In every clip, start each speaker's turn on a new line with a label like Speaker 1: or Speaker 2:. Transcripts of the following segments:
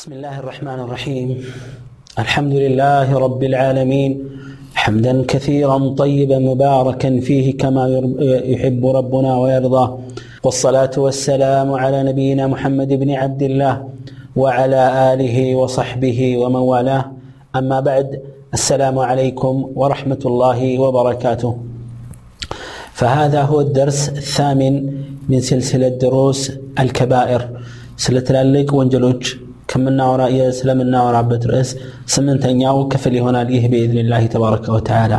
Speaker 1: بسم الله الرحمن الرحيم الحمد لله رب العالمين حمدا كثيرا طيبا مباركا فيه كما يحب ربنا ويرضى والصلاه والسلام على نبينا محمد بن عبد الله وعلى اله وصحبه ومن والاه اما بعد السلام عليكم ورحمه الله وبركاته فهذا هو الدرس الثامن من سلسله دروس الكبائر سلسله ወንጀሎች ከምናወራ ስለምናወራበት ርዕስ ስምንተኛው ክፍል ይሆናል። ይህ ብኢድንላህ ተባረከ ወተዓላ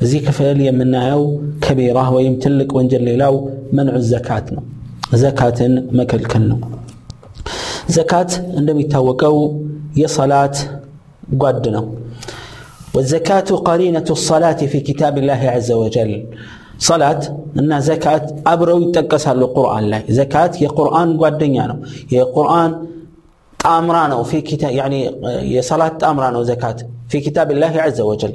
Speaker 1: በዚህ ክፍል የምናየው ከቢራ ወይም ትልቅ ወንጀል ሌላው መንዑ ዘካት ነው። ዘካትን መከልከል ነው። ዘካት እንደሚታወቀው የሰላት ጓድ ነው። ወዘካቱ ቀሪነቱ ሰላት ፊ ኪታብላህ ዐዘ ወጀል ሰላት እና ዘካት አብረው ይጠቀሳሉ። ቁርአን ላይ ዘካት የቁርአን ጓደኛ ነው። የቁርአን طامرة نو في كتاب يعني صلاة طامرة نو زكاة في كتاب الله عز وجل.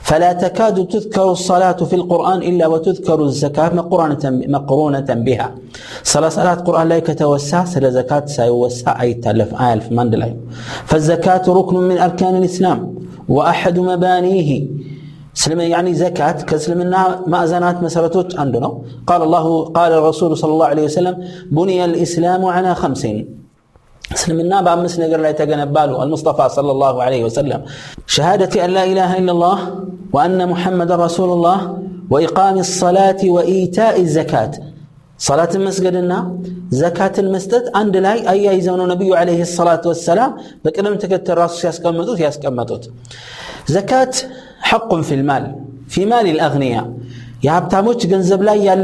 Speaker 1: فلا تكاد تذكر الصلاة في القرآن إلا وتذكر الزكاة مقرونة مقرونة بها. صلاة صلاة القرآن لا يتوسع سلا زكاة سيوسع. أي تلف آلف من دلعي فالزكاة ركن من أركان الإسلام. وأحد مبانيه. سلم يعني زكاة كسلمنا مأزنات مسرتوت عندنا. قال الله قال الرسول صلى الله عليه وسلم بني الإسلام على خمسين. سلمنا بامس نقر لا يتجنبالو المصطفى صلى الله عليه وسلم. شهادتي أن لا إله إلا الله وأن محمد رسول الله وإقام الصلاة وإيتاء الزكاة. صلاة المسجد لنا زكاة المسجد عند لا أي زمن النبي عليه الصلاة والسلام. بكلم تكت الرأس يسكمتوت يسكمتوت زكاة حق في المال في مال الأغنياء. يا ابتاموش جنزب لا يا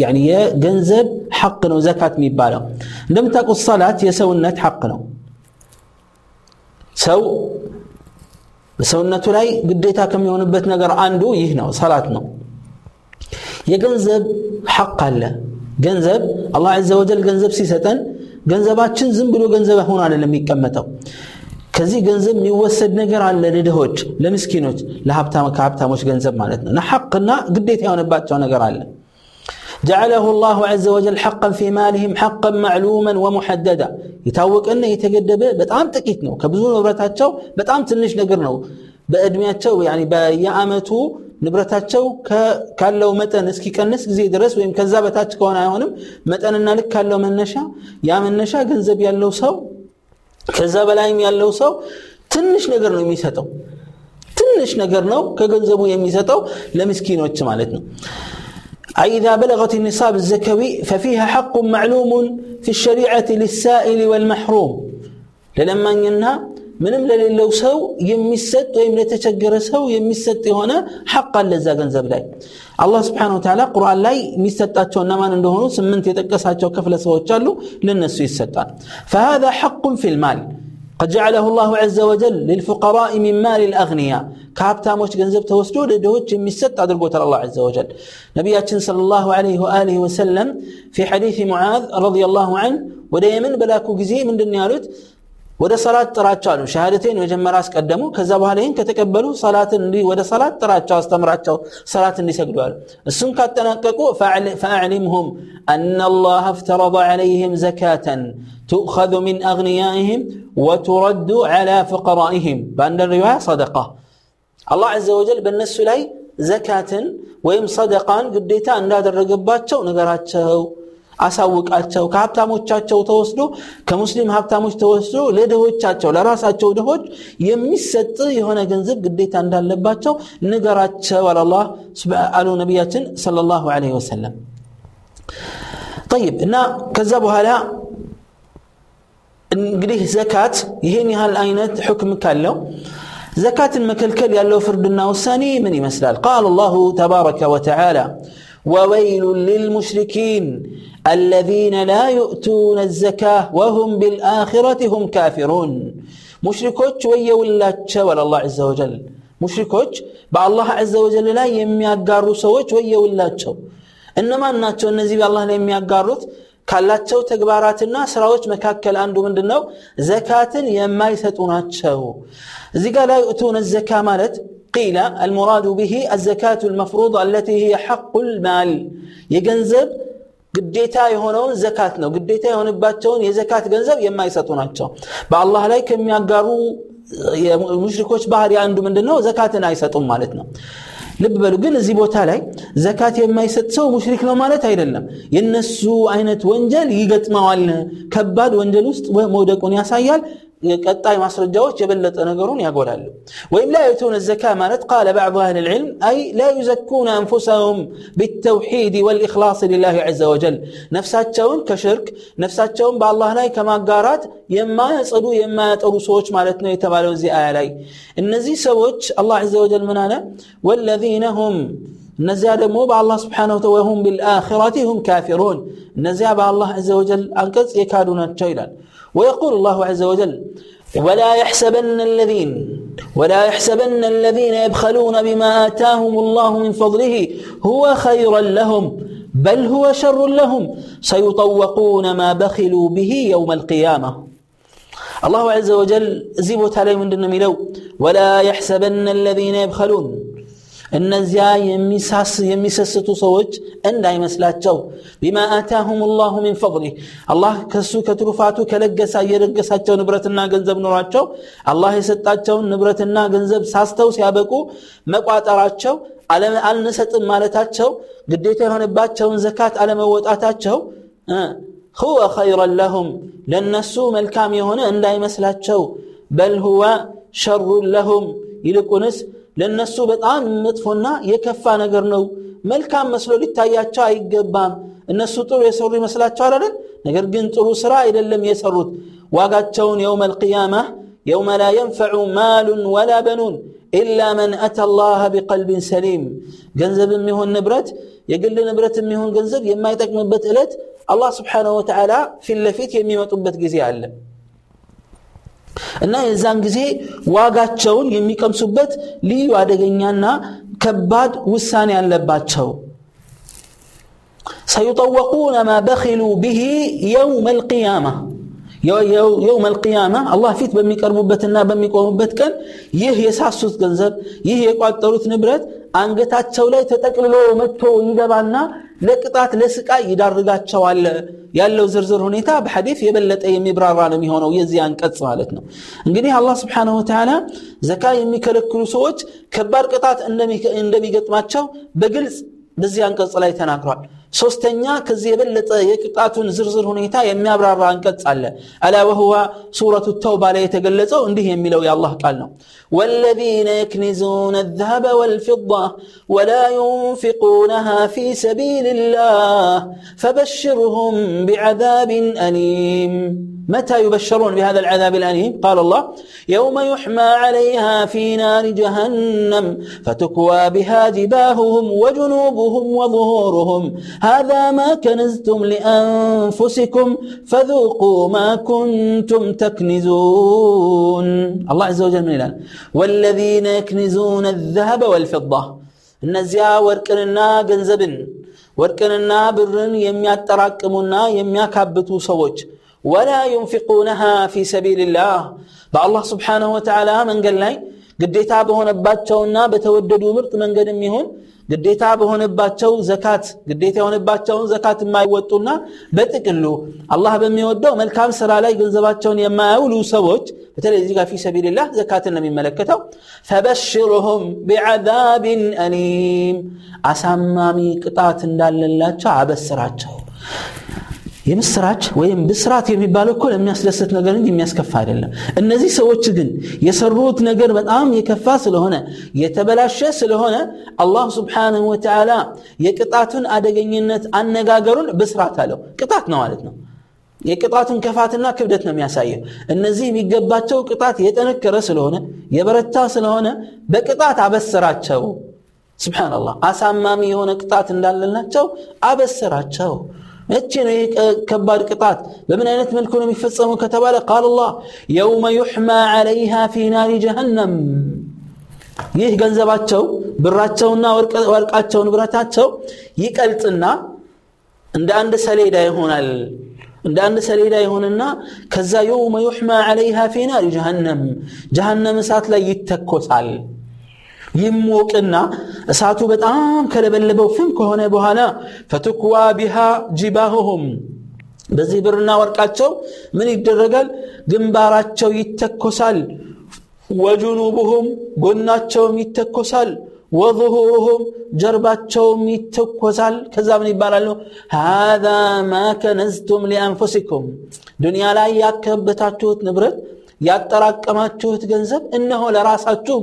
Speaker 1: يعني يا جنزب حقنا زكاة ميبالغ. እንደምታውቁት ሰላት የሰውነት ሐቅ ነው። ሰው በሰውነቱ ላይ ግዴታ ከሚሆንበት ነገር አንዱ ይህ ነው ሰላት ነው። የገንዘብ ሐቅ አለ። ገንዘብ አላህ ዘ ወጀል ገንዘብ ሲሰጠን ገንዘባችን ዝም ብሎ ገንዘብ ሆኖ አይደለም የሚቀመጠው። ከዚህ ገንዘብ የሚወሰድ ነገር አለ ለድሆች ለምስኪኖች ከሀብታሞች ገንዘብ ማለት ነው። ሐቅና ግዴታ የሆነባቸው ነገር አለ جعله الله عز وجل حقا في مالهم حقا معلوما ومحددا يتاوقنا يتجدب በጣም ጥቂት ነው ከብዙ ንብረታቸው በጣም ትንሽ ነገር ነው በእድሜያቸው ያኒ በየአመቱ ንብረታቸው ካለው መጠን እስኪቀንስ ጊዜ ድረስ ወይም ከዛ በታች ከሆነ አይሆንም መጠንና ልክ ካለው መነሻ ያ መነሻ ገንዘብ ያለው ሰው ከዛ በላይም ያለው ሰው ትንሽ ነገር ነው የሚሰጠው ትንሽ ነገር ነው ከገንዘቡ የሚሰጠው ለምስኪኖች ማለት ነው أي إذا بلغت النصاب الزكوي ففيها حق معلوم في الشريعة للسائل والمحروم للما ينها ምንም ለሌለው ሰው የሚሰጥ ወይም ለተቸገረ ሰው የሚሰጥ የሆነ ሐቅ አለ እዛ ገንዘብ ላይ አላህ ስብሓን ወተላ ቁርአን ላይ የሚሰጣቸው እነማን እንደሆኑ ስምንት የጠቀሳቸው ክፍለ ሰዎች አሉ ለነሱ ይሰጣል فهذا حق في المال قد جعله الله عز وجل للفقراء من مال الأغنياء. كابتاموش جنزب توسدو لدهوش يمسد أدرقوت الله عز وجل. نبياتنا صلى الله عليه وآله وسلم في حديث معاذ رضي الله عنه ودائما بلاكو جزي من دنيالوت ወደ ሰላት ጥራቸው አሉ ሻሃደቴን መጀመሪያ አስቀደሙ ከዛ በኋላ ይህን ከተቀበሉ ሰላትን ወደ ሰላት ጥራቸው አስተምራቸው ሰላት እንዲሰግዱ አሉ እሱን ካጠናቀቁ ፈአዕሊምሁም አና አላህ افترض عليهم زكاة تؤخذ من أغنيائهم وترد على فقرائهم بأن الرواية صدقة الله عز وجل بالنسو لاي زكاة ويم صدقان قديتا أن لا درقباتشو نقراتشو አሳውቃቸው ከሀብታሞቻቸው ተወስዶ ከሙስሊም ሀብታሞች ተወስዶ ለድሆቻቸው ለራሳቸው ድሆች የሚሰጥ የሆነ ገንዘብ ግዴታ እንዳለባቸው ንገራቸው አላህ አሉ ነቢያችን ሰለላሁ ዐለይሂ ወሰለም ጠይብ እና ከዛ በኋላ እንግዲህ ዘካት ይህን ያህል አይነት ሕክም ካለው ዘካትን መከልከል ያለው ፍርድና ውሳኔ ምን ይመስላል ቃል አላሁ ተባረከ ወተዓላ وويل للمشركين الذين لا يؤتون الزكاة وهم بالآخرة هم كافرون. مشركوك ويولاتش ولا الله عز وجل. مشركوك بالله عز وجل لا يمي أقارو سويك ويولاتش. إنما الناتشو النزيب الله لا يمي أقارو كالاتشو تقبارات الناس راوك مكاكل أندو من دنو زكاة يمي ستوناتشو زكاة لا يؤتون الزكاة مالت قيل المراد به الزكاة المفروضة التي هي حق المال يجنزب ግዴታ የሆነውን ዘካት ነው ግዴታ የሆነባቸውን የዘካት ገንዘብ የማይሰጡ ናቸው በአላህ ላይ ከሚያጋሩ የሙሽሪኮች ባህሪ አንዱ ምንድን ነው ዘካትን አይሰጡም ማለት ነው ልብ በሉ ግን እዚህ ቦታ ላይ ዘካት የማይሰጥ ሰው ሙሽሪክ ነው ማለት አይደለም የነሱ አይነት ወንጀል ይገጥመዋል ከባድ ወንጀል ውስጥ መውደቁን ያሳያል ቀጣይ ማስረጃዎች የበለጠ ነገሩን ያጎላሉ ወይም ላ የቱን ዘካ ማለት ቃለ ባዕض አህል ልዕልም አይ ላ ዩዘኩነ አንፉሰሁም ብተውሒድ ወልእክላስ ልላህ ዘ ወጀል ነፍሳቸውን ከሽርክ ነፍሳቸውን በአላህ ላይ ከማጋራት የማያጸዱ የማያጠሩ ሰዎች ማለት ነው የተባለው እዚህ አያ ላይ እነዚህ ሰዎች አላ ዘ ወጀል ምናለ አለ ወለዚነ ሁም እነዚያ ደግሞ በአላህ ስብሓን ተ ወሁም ቢልአኺራቲ ሁም ካፊሩን እነዚያ በአላህ ዘ ወጀል አንቀጽ የካዱ ናቸው ይላል ويقول الله عز وجل ولا يحسبن الذين ولا يحسبن الذين يبخلون بما آتاهم الله من فضله هو خيرا لهم بل هو شر لهم سيطوقون ما بخلوا به يوم القيامة. الله عز وجل زيبوت عليه من ولا يحسبن الذين يبخلون እነዚያ የሚሰስቱ ሰዎች እንዳይመስላቸው ቢማ አታሁም ላሁ ሚን ፈضሊህ አላህ ከሱ ከትሩፋቱ ከለገሳ የለገሳቸው ንብረትና ገንዘብ ኖሯቸው አላህ የሰጣቸውን ንብረትና ገንዘብ ሳስተው ሲያበቁ መቋጠራቸው አልንሰጥም ማለታቸው ግዴታ የሆነባቸውን ዘካት አለመወጣታቸው ሁወ ኸይረን ለሁም ለእነሱ መልካም የሆነ እንዳይመስላቸው በል ሁወ ሸሩን ለሁም ይልቁንስ ለነሱ በጣም መጥፎና የከፋ ነገር ነው መልካም መስሎ ሊታያቸው አይገባም እነሱ ጥሩ የሰሩ ይመስላቸዋል አይደል ነገር ግን ጥሩ ስራ አይደለም የሰሩት ዋጋቸውን የውም አልቅያማ የውመ ላ የንፈዑ ማሉን ወላ በኑን ኢላ መን አተ ላህ ቢቀልቢን ሰሊም ገንዘብ የሚሆን ንብረት የግል ንብረት የሚሆን ገንዘብ የማይጠቅምበት ዕለት አላህ ስብሓንሁ ወተዓላ ፊት ለፊት የሚመጡበት ጊዜ አለ እና የዛን ጊዜ ዋጋቸውን የሚቀምሱበት ልዩ አደገኛና ከባድ ውሳኔ አለባቸው። ሰዩጠወቁነ ማ በኪሉ ብሂ የውም አልቅያማ የውም አልቅያማ አላህ ፊት በሚቀርቡበትና በሚቆሙበት ቀን ይህ የሳሱት ገንዘብ ይህ የቋጠሩት ንብረት አንገታቸው ላይ ተጠቅልሎ መጥቶ ይገባና ለቅጣት ለስቃይ ይዳርጋቸዋል ያለው ዝርዝር ሁኔታ በሐዲፍ የበለጠ የሚብራራ ነው የሚሆነው የዚህ አንቀጽ ማለት ነው እንግዲህ አላህ ስብሓንሁ ወተዓላ ዘካ የሚከለክሉ ሰዎች ከባድ ቅጣት እንደሚገጥማቸው በግልጽ በዚህ አንቀጽ ላይ ተናግሯል ሶስተኛ ከዚህ የበለጠ የቅጣቱን ዝርዝር ሁኔታ የሚያብራራ አንቀጽ አለ አላ ወህዋ ሱረቱ ተውባ ላይ የተገለጸው እንዲህ የሚለው የአላህ ቃል ነው والذين يكنزون الذهب والفضة ولا ينفقونها في سبيل الله فبشرهم بعذاب أليم متى يبشرون بهذا العذاب الأليم قال الله يوم يحمى عليها في نار جهنم فتكوى بها جباههم وجنوبهم وظهورهم هذا ما كنزتم لأنفسكم فذوقوا ما كنتم تكنزون الله عز وجل من الآن والذين يكنزون الذهب والفضة እነዚያ ወርቅንና ገንዘብን ወርቅንና ብርን የሚያጠራቅሙና የሚያካብቱ ሰዎች ወላ ዩንፊቁነሃ ፊ ሰቢልላህ በአላህ ስብሓንሁ ወተዓላ መንገድ ላይ ግዴታ በሆነባቸውና በተወደዱ ምርጥ መንገድ የሚሆን ግዴታ በሆነባቸው ዘካት ግዴታ የሆነባቸውን ዘካት የማይወጡና በጥቅሉ አላህ በሚወደው መልካም ስራ ላይ ገንዘባቸውን የማያውሉ ሰዎች በተለይ እዚህ ጋር ፊ ሰቢልላህ ዘካትን ነው የሚመለከተው። ፈበሽርሁም ቢዓዛብን አሊም አሳማሚ ቅጣት እንዳለላቸው አበስራቸው የምስራች ወይም ብስራት የሚባለው እኮ ለሚያስደስት ነገር እንጂ የሚያስከፋ አይደለም። እነዚህ ሰዎች ግን የሰሩት ነገር በጣም የከፋ ስለሆነ የተበላሸ ስለሆነ አላህ ስብሓንሁ ወተዓላ የቅጣቱን አደገኝነት አነጋገሩን ብስራት አለው። ቅጣት ነው ማለት ነው። የቅጣቱን ከፋትና ክብደት ነው የሚያሳየው። እነዚህ የሚገባቸው ቅጣት የጠነከረ ስለሆነ የበረታ ስለሆነ በቅጣት አበሰራቸው። ስብሓንላህ አሳማሚ የሆነ ቅጣት እንዳለላቸው አበሰራቸው መቼ ነው ይህ ከባድ ቅጣት በምን አይነት መልኩ ነው የሚፈጸመው ከተባለ ቃል አላህ የውመ ዩሕማ ዓለይሃ ፊ ናሪ ጀሃነም ይህ ገንዘባቸው ብራቸውና ወርቃቸው ንብረታቸው ይቀልጥና እንደ አንድ ሰሌዳ ይሆናል እንደ አንድ ሰሌዳ ይሆንና ከዛ የውመ ዩሕማ ዓለይሃ ፊ ናሪ ጀሃነም ጀሃነም እሳት ላይ ይተኮሳል ይሞቅና እሳቱ በጣም ከለበለበው ፍም ከሆነ በኋላ ፈትኩዋ ቢሃ ጅባሁሁም በዚህ ብርና ወርቃቸው ምን ይደረጋል ግንባራቸው ይተኮሳል ወጁኑቡሁም ጎናቸውም ይተኮሳል وظهورهم جرباتهم يتكوزال كذا من يبالاlu هذا ما كنزتم لأنفسكم دنيا لا يكبتاتوت نبرت ያጠራቀማችሁት ገንዘብ እነሆ ለራሳችሁ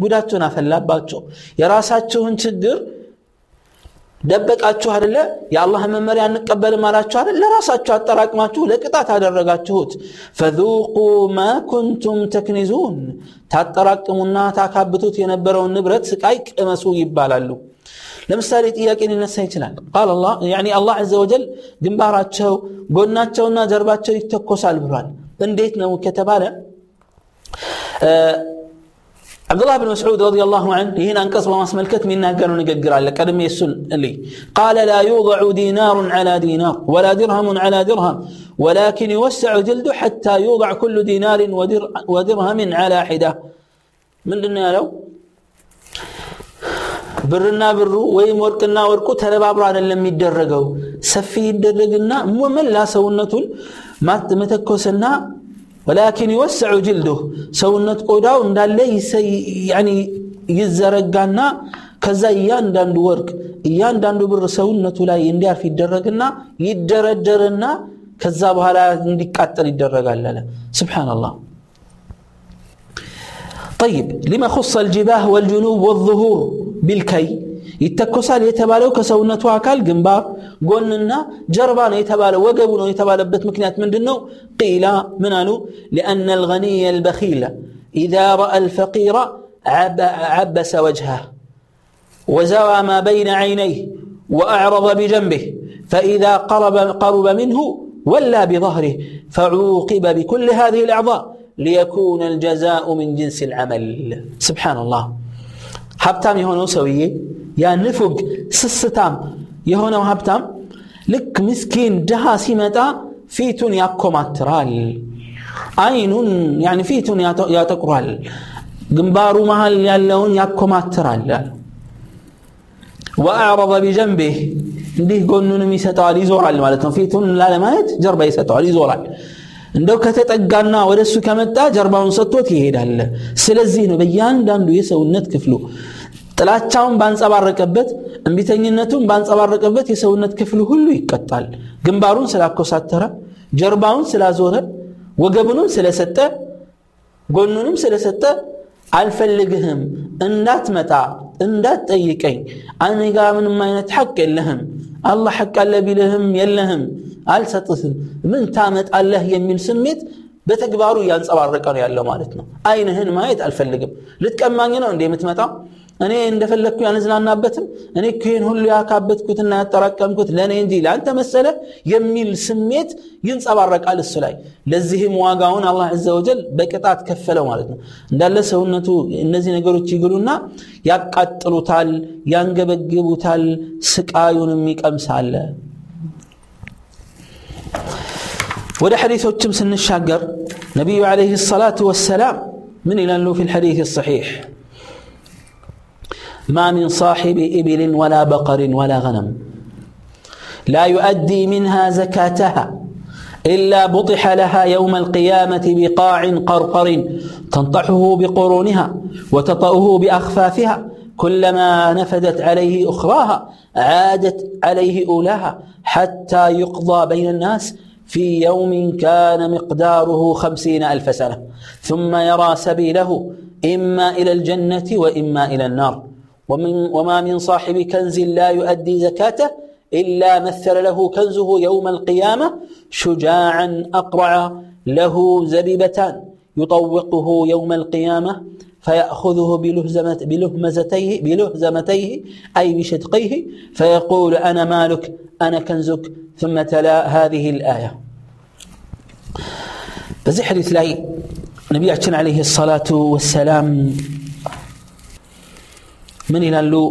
Speaker 1: ጉዳችሁን አፈላባቸው የራሳችሁን ችግር ደበቃችሁ አደለ የአላህ መመሪያ እንቀበልም አላችሁ አደለ ለራሳችሁ አጠራቅማችሁ ለቅጣት አደረጋችሁት። ፈذوቁ ማ ኩንቱም ተክኒዙን። ታጠራቅሙና ታካብቱት የነበረውን ንብረት ስቃይ ቅመሱ ይባላሉ። ለምሳሌ ጥያቄ ሊነሳ ይችላል። ቃል አላህ ዘ ወጀል ግንባራቸው ጎናቸውና ጀርባቸው ይተኮሳል ብሏል እንዴት ነው ከተባለ عبد الله بن مسعود رضي الله عنه هنا انقص وما اسملكت من ناقر ونققر على قدم يسن لي قال لا يوضع دينار على دينار ولا درهم على درهم ولكن يوسع جلده حتى يوضع كل دينار ودرهم على حدة من دنا لو برنا برو ويم ورقنا ورقو تلبابر على لم يدرقوا سفي يدرقنا ومن لا سونة ما متكوسنا ولكن يوسع جلده ሰውነት ቆዳው እንዳለ ያኒ ይዘረጋና ከዛ እያንዳንዱ ወርቅ እያንዳንዱ ብር ሰውነቱ ላይ እንዲያርፍ ይደረግና ይደረደርና ከዛ በኋላ እንዲቃጠል ይደረጋል አለ سبحان الله طيب لما خص الجباه والجنوب والظهور بالكي ይተኮሳል የተባለው ከሰውነቱ አካል ግንባር ጎንና ጀርባ ነው የተባለው ወገቡ ነው የተባለበት ምክንያት ምንድን ነው ቂላ ምን አሉ لأن الغني البخيل إذا رأى الفقير عبس وجهه وزوى ما بين عينيه وأعرض بجنبه فإذا قرب, قرب منه ولى بظهره فعوقب بكل هذه الأعضاء ليكون الجزاء من جنس العمل سبحان الله ሀብታም የሆነው ሰውዬ ያ ንፉግ ስስታም የሆነው ሀብታም ልክ ምስኪን ድሃ ሲመጣ ፊቱን ያኮማትራል። አይኑን ፊቱን ያጠቁሯል ግንባሩ መሃል ያለውን ያኮማትራል وأعرض بجنبه ديه قنون ميسات لي زور على مالتهم في تون لا لمايت جربة يسات علي زور على عندو كتت أجانا ورسو كمتا جربة ونصتوت يهيد على سلزينو بيان داندو يسو النت كفلو ጥላቻውን ባንጸባረቀበት እንቢተኝነቱን ባንጸባረቀበት የሰውነት ክፍሉ ሁሉ ይቀጣል። ግንባሩን ስላኮሳተረ ጀርባውን ስላዞረ ወገቡንም ስለሰጠ ጎኑንም ስለሰጠ አልፈልግህም እንዳትመጣ እንዳትጠይቀኝ እኔ ጋ ምንም አይነት ሐቅ የለህም አላህ ሐቅ አለ ቢልህም የለህም አልሰጥህም ምን ታመጣለህ የሚል ስሜት በተግባሩ እያንጸባረቀ ነው ያለው ማለት ነው። አይንህን ማየት አልፈልግም። ልትቀማኝ ነው እንደ የምትመጣው እኔ እንደፈለግኩ ያንዝናናበትም እኔ ይህን ሁሉ ያካበትኩትና ያጠራቀምኩት ለእኔ እንጂ ለአንተ መሰለ የሚል ስሜት ይንጸባረቃል እሱ ላይ ለዚህም ዋጋውን አላህ ዘ ወጀል በቅጣት ከፈለው ማለት ነው እንዳለ ሰውነቱ እነዚህ ነገሮች ይግሉና ያቃጥሉታል ያንገበግቡታል ስቃዩንም ይቀምሳለ ወደ ሐዲሶችም ስንሻገር ነቢዩ ዓለይህ ሰላቱ ወሰላም ምን ይላሉ ፊ ልሐዲት ሰሒሕ ما من صاحب إبل ولا بقر ولا غنم. لا يؤدي منها زكاتها إلا بطح لها يوم القيامة بقاع قرقر تنطحه بقرونها وتطأه بأخفافها. كلما نفدت عليه أخراها عادت عليه أولاها حتى يقضى بين الناس. في يوم كان مقداره خمسين ألف سنة. ثم يرى سبيله إما إلى الجنة وإما إلى النار. ومن وما من صاحب كنز لا يؤدي زكاته إلا مثل له كنزه يوم القيامة شجاعا أقرع له زبيبتان يطوقه يوم القيامة فيأخذه بلهمزتيه بلهزمتيه أي بشدقيه فيقول أنا مالك أنا كنزك ثم تلا هذه الآية. بزي لاي نبينا عليه الصلاة والسلام من إلى اللو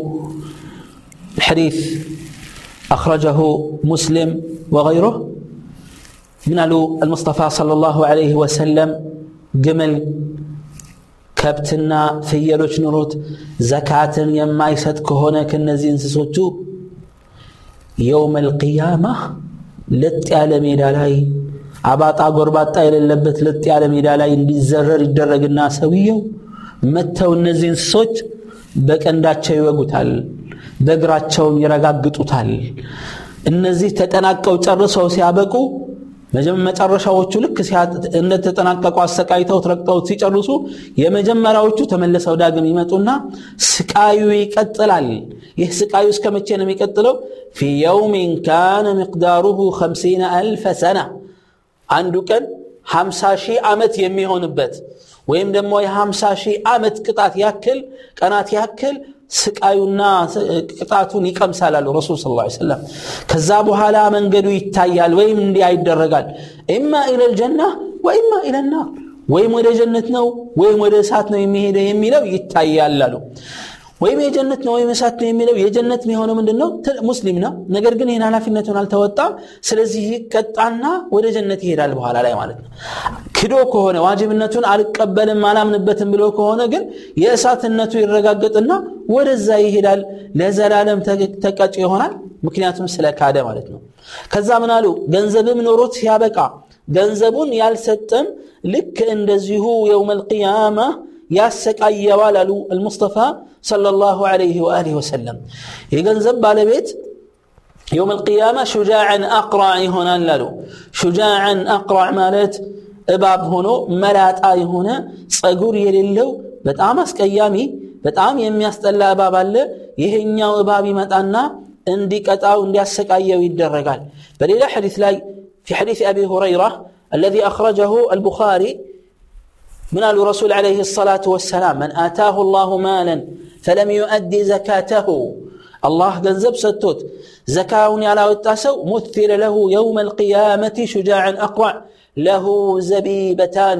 Speaker 1: الحديث أخرجه مسلم وغيره من ألو المصطفى صلى الله عليه وسلم جمل ከብትና ፍየሎች ኑሮት ዘካትን የማይሰጥ ከሆነ ከነዚህ እንስሶቹ የውም አልቅያማ ለጥ ያለ ሜዳ ላይ አባጣ ጎርባጣ የሌለበት ለጥ ያለ ሜዳ ላይ እንዲዘረር ይደረግና ሰውየው መጥተው እነዚህ እንስሶች በቀንዳቸው ይወጉታል፣ በእግራቸውም ይረጋግጡታል። እነዚህ ተጠናቀው ጨርሰው ሲያበቁ መጨረሻዎቹ ልክ እንደተጠናቀቁ አሰቃይተው ረግጠውት ሲጨርሱ የመጀመሪያዎቹ ተመልሰው ዳግም ይመጡና ስቃዩ ይቀጥላል። ይህ ስቃዩ እስከ መቼ ነው የሚቀጥለው? ፊ የውሚን ካነ ሚቅዳሩሁ ኸምሲነ አልፈ ሰና አንዱ ቀን ሀምሳ ሺህ ዓመት የሚሆንበት ወይም ደግሞ የሀምሳ ሺህ ዓመት ቅጣት ያክል ቀናት ያክል ስቃዩና ቅጣቱን ይቀምሳል አሉ ረሱል ስ ሰለም ከዛ በኋላ መንገዱ ይታያል ወይም እንዲያ ይደረጋል። ኢማ ኢለል ጀና ወኢማ ኢለናር ወይም ወደ ጀነት ነው ወይም ወደ እሳት ነው የሚሄደ የሚለው ይታያል አሉ ወይም የጀነት ነው ወይም እሳት ነው የሚለው የጀነት የሆነው ምንድን ነው ሙስሊም ነው። ነገር ግን ይህን ኃላፊነቱን አልተወጣም። ስለዚህ ቀጣና ወደ ጀነት ይሄዳል በኋላ ላይ ማለት ነው። ክዶ ከሆነ ዋጅብነቱን አልቀበልም አላምንበትም ብሎ ከሆነ ግን የእሳትነቱ ይረጋገጥና ወደዛ ይሄዳል። ለዘላለም ተቀጭ ይሆናል። ምክንያቱም ስለ ካደ ማለት ነው። ከዛ ምን አሉ? ገንዘብም ኖሮት ሲያበቃ ገንዘቡን ያልሰጠም ልክ እንደዚሁ የውም ያሰቃየዋል አሉ አልሙስጠፋ ሰለላሁ ዐለይሂ ወአሊሂ ወሰለም የገንዘብ ባለቤት የውም አልቅያማ ሹጃዕን አቅራዕ ይሆናል አሉ ሹጃዕን አቅራዕ ማለት እባብ ሆኖ መላጣ የሆነ ጸጉር የሌለው በጣም አስቀያሚ በጣም የሚያስጠላ እባብ አለ ይሄኛው እባብ ይመጣና እንዲቀጣው እንዲያሰቃየው ይደረጋል በሌላ ሐዲስ ላይ في حديث أبي هريرة الذي أخرجه البخاري من الرسول عليه الصلاة والسلام من آتاه الله مالا فلم يؤدي زكاته. الله جنزب ستوت زكاة على وتاسو مثل له يوم القيامة شجاعا أقوع له زبيبتان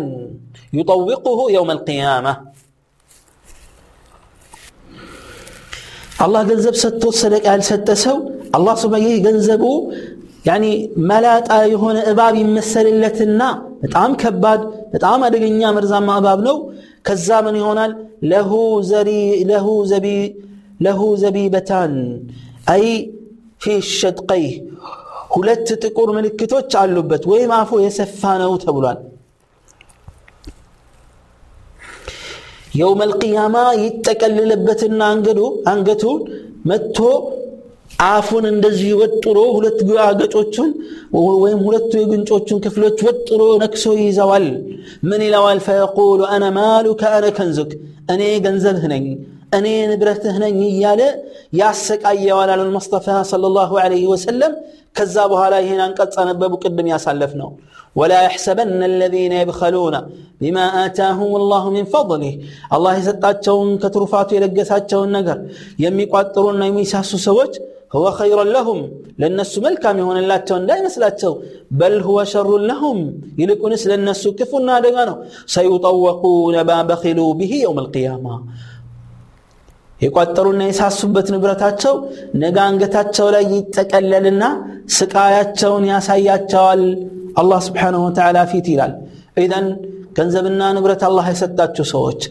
Speaker 1: يطوقه يوم القيامة. الله جنزب ستوت صدق أهل ستسو الله سبحانه جنزبه ያኒ መላጣ የሆነ እባብ ይመሰልለትና በጣም ከባድ በጣም አደገኛ መርዛማ እባብ ነው ከዛ ምን ይሆናል ለሁ ዘሪ ለሁ ዘቢ ለሁ ዘቢበታን አይ ፊ ሸድቀይህ ሁለት ጥቁር ምልክቶች አሉበት ወይም አፉ የሰፋ ነው ተብሏል የውም አልቅያማ ይጠቀልልበትና አንገዱ አንገቱን መጥቶ አፉን እንደዚህ ወጥሮ ሁለት አገጮቹን ወይም ሁለቱ የጉንጮቹን ክፍሎች ወጥሮ ነክሶ ይይዘዋል ምን ይለዋል ፈየቁሉ አነ ማሉከ አነ ከንዙክ እኔ ገንዘብህ ነኝ እኔ ንብረትህ ነኝ እያለ ያሰቃየዋል አለ ሙስጠፋ ሰለላሁ ዐለይሂ ወሰለም ከዛ በኋላ ይህን አንቀጽ አነበቡ ቅድም ያሳለፍ ነው ولا يحسبن الذين يبخلون بما آتاهم الله من فضله الله يسطاቸውን ከትሩፋቱ የለገሳቸውን ነገር የሚቋጥሩና የሚሳሱ ሰዎች هو خير لهم. لأن السو ملكا من لاتون دائما سلاتون بل هو شر لهم. يلقون سل الناس كفنا دعانا سيطوقون ما بخلوا به يوم القيامة. يقاتلوا الناس حسب نبرتاتشو نجان قتاتشو لا يتكللنا سكاياتشو يا سياتشو الله سبحانه وتعالى في تيلال. إذا كان زبنا نبرت الله يسدتشو سوتش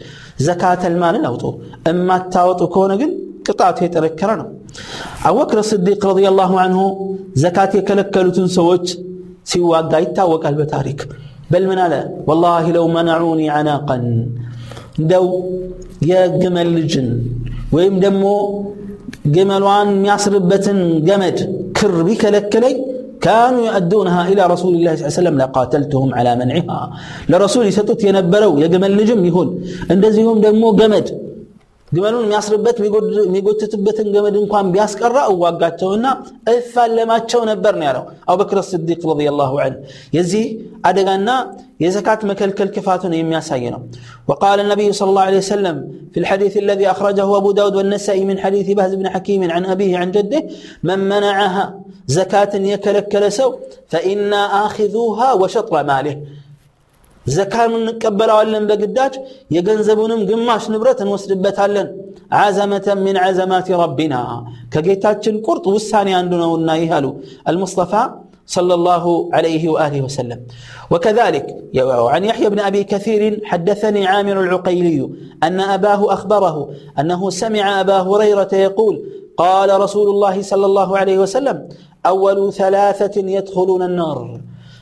Speaker 1: زكاة المال نوطو. إما التاوطو كونا قل قطعت هي تركرنا አቡበክር ስዲቅ ረዲየላሁ አንሁ ዘካት የከለከሉትን ሰዎች ሲዋጋ ይታወቃል በታሪክ በል ምን አለ ወላሂ ለው መነዑኒ አናቀን እንደው የግመል ልጅን ወይም ደግሞ ግመሏን የሚያስርበትን ገመድ ክር ቢከለክለኝ كانوا يؤدونها إلى رسول الله صلى الله عليه وسلم لقاتلتهم على منعها لرسول يسطت ينبروا يجمل نجم يهون እንደዚሁም ደግሞ ገመድ ግመሉን የሚያስርበት የሚጎትትበትን ገመድ እንኳን ቢያስቀራ እዋጋቸውና እፋለማቸው ነበር ነው ያለው አቡበክር ስዲቅ ረዲየላሁ ዐንሁ የዚህ አደጋና የዘካት መከልከል ክፋቱን የሚያሳይ ነው وقال النبي صلى الله عليه وسلم في الحديث الذي أخرجه أبو داود والنسائي من حديث بهز بن حكيم عن أبيه عن جده من منعها زكاة يكلكل سو فإنا آخذوها وشطر ماله ዘካን እንቀበለዋለን በግዳጅ የገንዘቡንም ግማሽ ንብረት እንወስድበታለን ዓዘመተን ምን ዓዘማት ረቢና ከጌታችን ቁርጥ ውሳኔ አንዱ ነውና ይህ አሉ አልሙስጠፋ صلى الله عليه وآله وسلم وكذلك عن يحيى بن أبي كثير حدثني عامر العقيلي أن أباه أخبره أنه سمع أبا هريرة يقول قال رسول الله صلى الله عليه وسلم أول ثلاثة يدخلون النار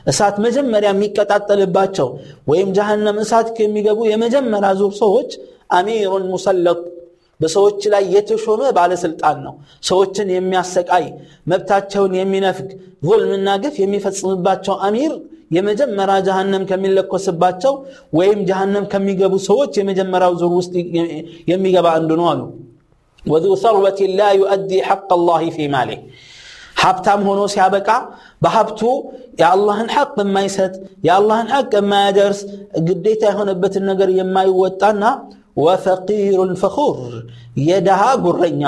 Speaker 1: እሳት መጀመሪያ የሚቀጣጠልባቸው ወይም ጀሃነም እሳት ከሚገቡ የመጀመሪያ ዙር ሰዎች አሚሩን ሙሰለጥ በሰዎች ላይ የተሾመ ባለስልጣን ነው ሰዎችን የሚያሰቃይ መብታቸውን የሚነፍግ ዙልምና ግፍ የሚፈጽምባቸው አሚር የመጀመሪያ ጀሃነም ከሚለኮስባቸው ወይም ጀሃነም ከሚገቡ ሰዎች የመጀመሪያው ዙር ውስጥ የሚገባ አንዱ ነው አሉ ወذو ثروة لا يؤدي حق الله في ماله ሀብታም ሆኖ ሲያበቃ በሀብቱ የአላህን ሐቅ የማይሰጥ የአላህን ሐቅ የማያደርስ ግዴታ የሆነበትን ነገር የማይወጣና ወፈቂሩን ፈኹር የድሃ ጉረኛ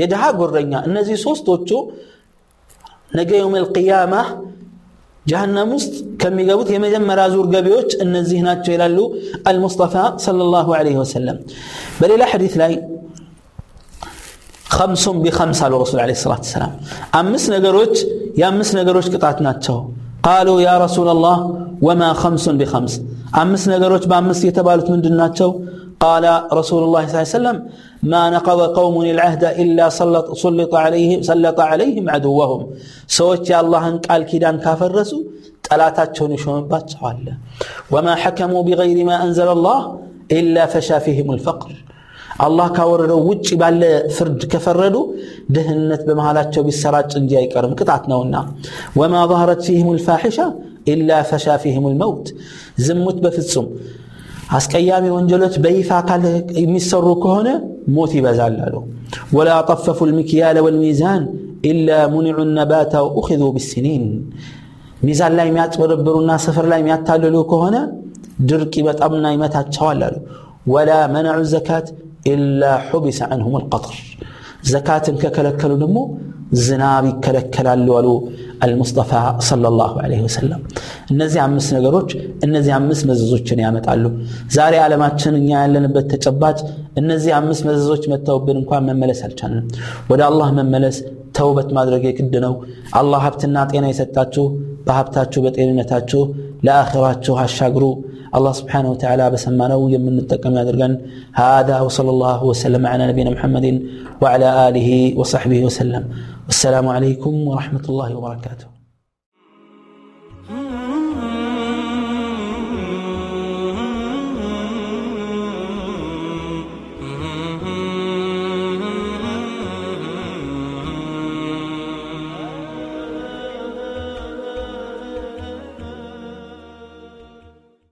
Speaker 1: የድሃ ጉረኛ እነዚህ ሶስቶቹ ነገ የውም ልቅያማ ጀሃነም ውስጥ ከሚገቡት የመጀመሪያ ዙር ገቢዎች እነዚህ ናቸው ይላሉ አልሙስጠፋ ሰለላሁ ዐለይሂ ወሰለም በሌላ ሐዲት ላይ خمس بخمس على الرسول عليه الصلاة والسلام أمس نقروش يا أمس نقروش قطعت ناتشو قالوا يا رسول الله وما خمس بخمس أمس نقروش بأمس يتبالت من دناتشو قال رسول الله صلى الله عليه وسلم ما نقض قوم العهد إلا سلط, سلط عليهم سلط عليهم عدوهم سوت يا الله قال كيدان كافر رسول ጠላታቸውን የሾመባቸው አለ ወማ ሐከሙ ቢገይሪ ማ አንዘለ አላህ ኢላ ፈሻ ፊህም ልፈቅር አላህ ካወረደው ውጭ ባለ ፍርድ ከፈረዱ ድህነት በመሃላቸው ቢሰራጭ እንጂ አይቀርም ቅጣት ነውና ወማ ظهرت فيهم الفاحشة إلا فشا فيهم الموت ዝሙት በፍጹም አስቀያሚ ወንጀሎች በይፋ አካል የሚሰሩ ከሆነ ሞት ይበዛል አሉ ወላ ጠፈፉ ልሚክያለ ወልሚዛን ኢላ ሙኒዑ ነባታ ወኡኪዙ ብስኒን ሚዛን ላይ የሚያጭበረብሩና ስፍር ላይ የሚያታልሉ ከሆነ ድርቅ ይመጣምና ይመታቸዋል አሉ ወላ መነዑ ዘካት ኢላ ሑቢሰ አንሁም ልቀጥር ዘካትን ከከለከሉ ደግሞ ዝናብ ይከለከላሉ አሉ አልሙስጠፋ ሰለላሁ ዐለይሂ ወሰለም እነዚህ አምስት ነገሮች እነዚህ አምስት መዘዞችን ያመጣሉ ዛሬ ዓለማችን እኛ ያለንበት ተጨባጭ እነዚህ አምስት መዘዞች መጥተውብን እንኳን መመለስ አልቻልንም ወደ አላህ መመለስ ተውበት ማድረግ የግድ ነው አላህ ሀብትና ጤና የሰጣችሁ በሀብታችሁ በጤንነታችሁ ለአኺራችሁ አሻግሩ الله سبحانه وتعالى بسمانه يمن التقم يدرغن هذا وصلى الله وسلم على نبينا محمد وعلى آله وصحبه وسلم والسلام عليكم ورحمة الله وبركاته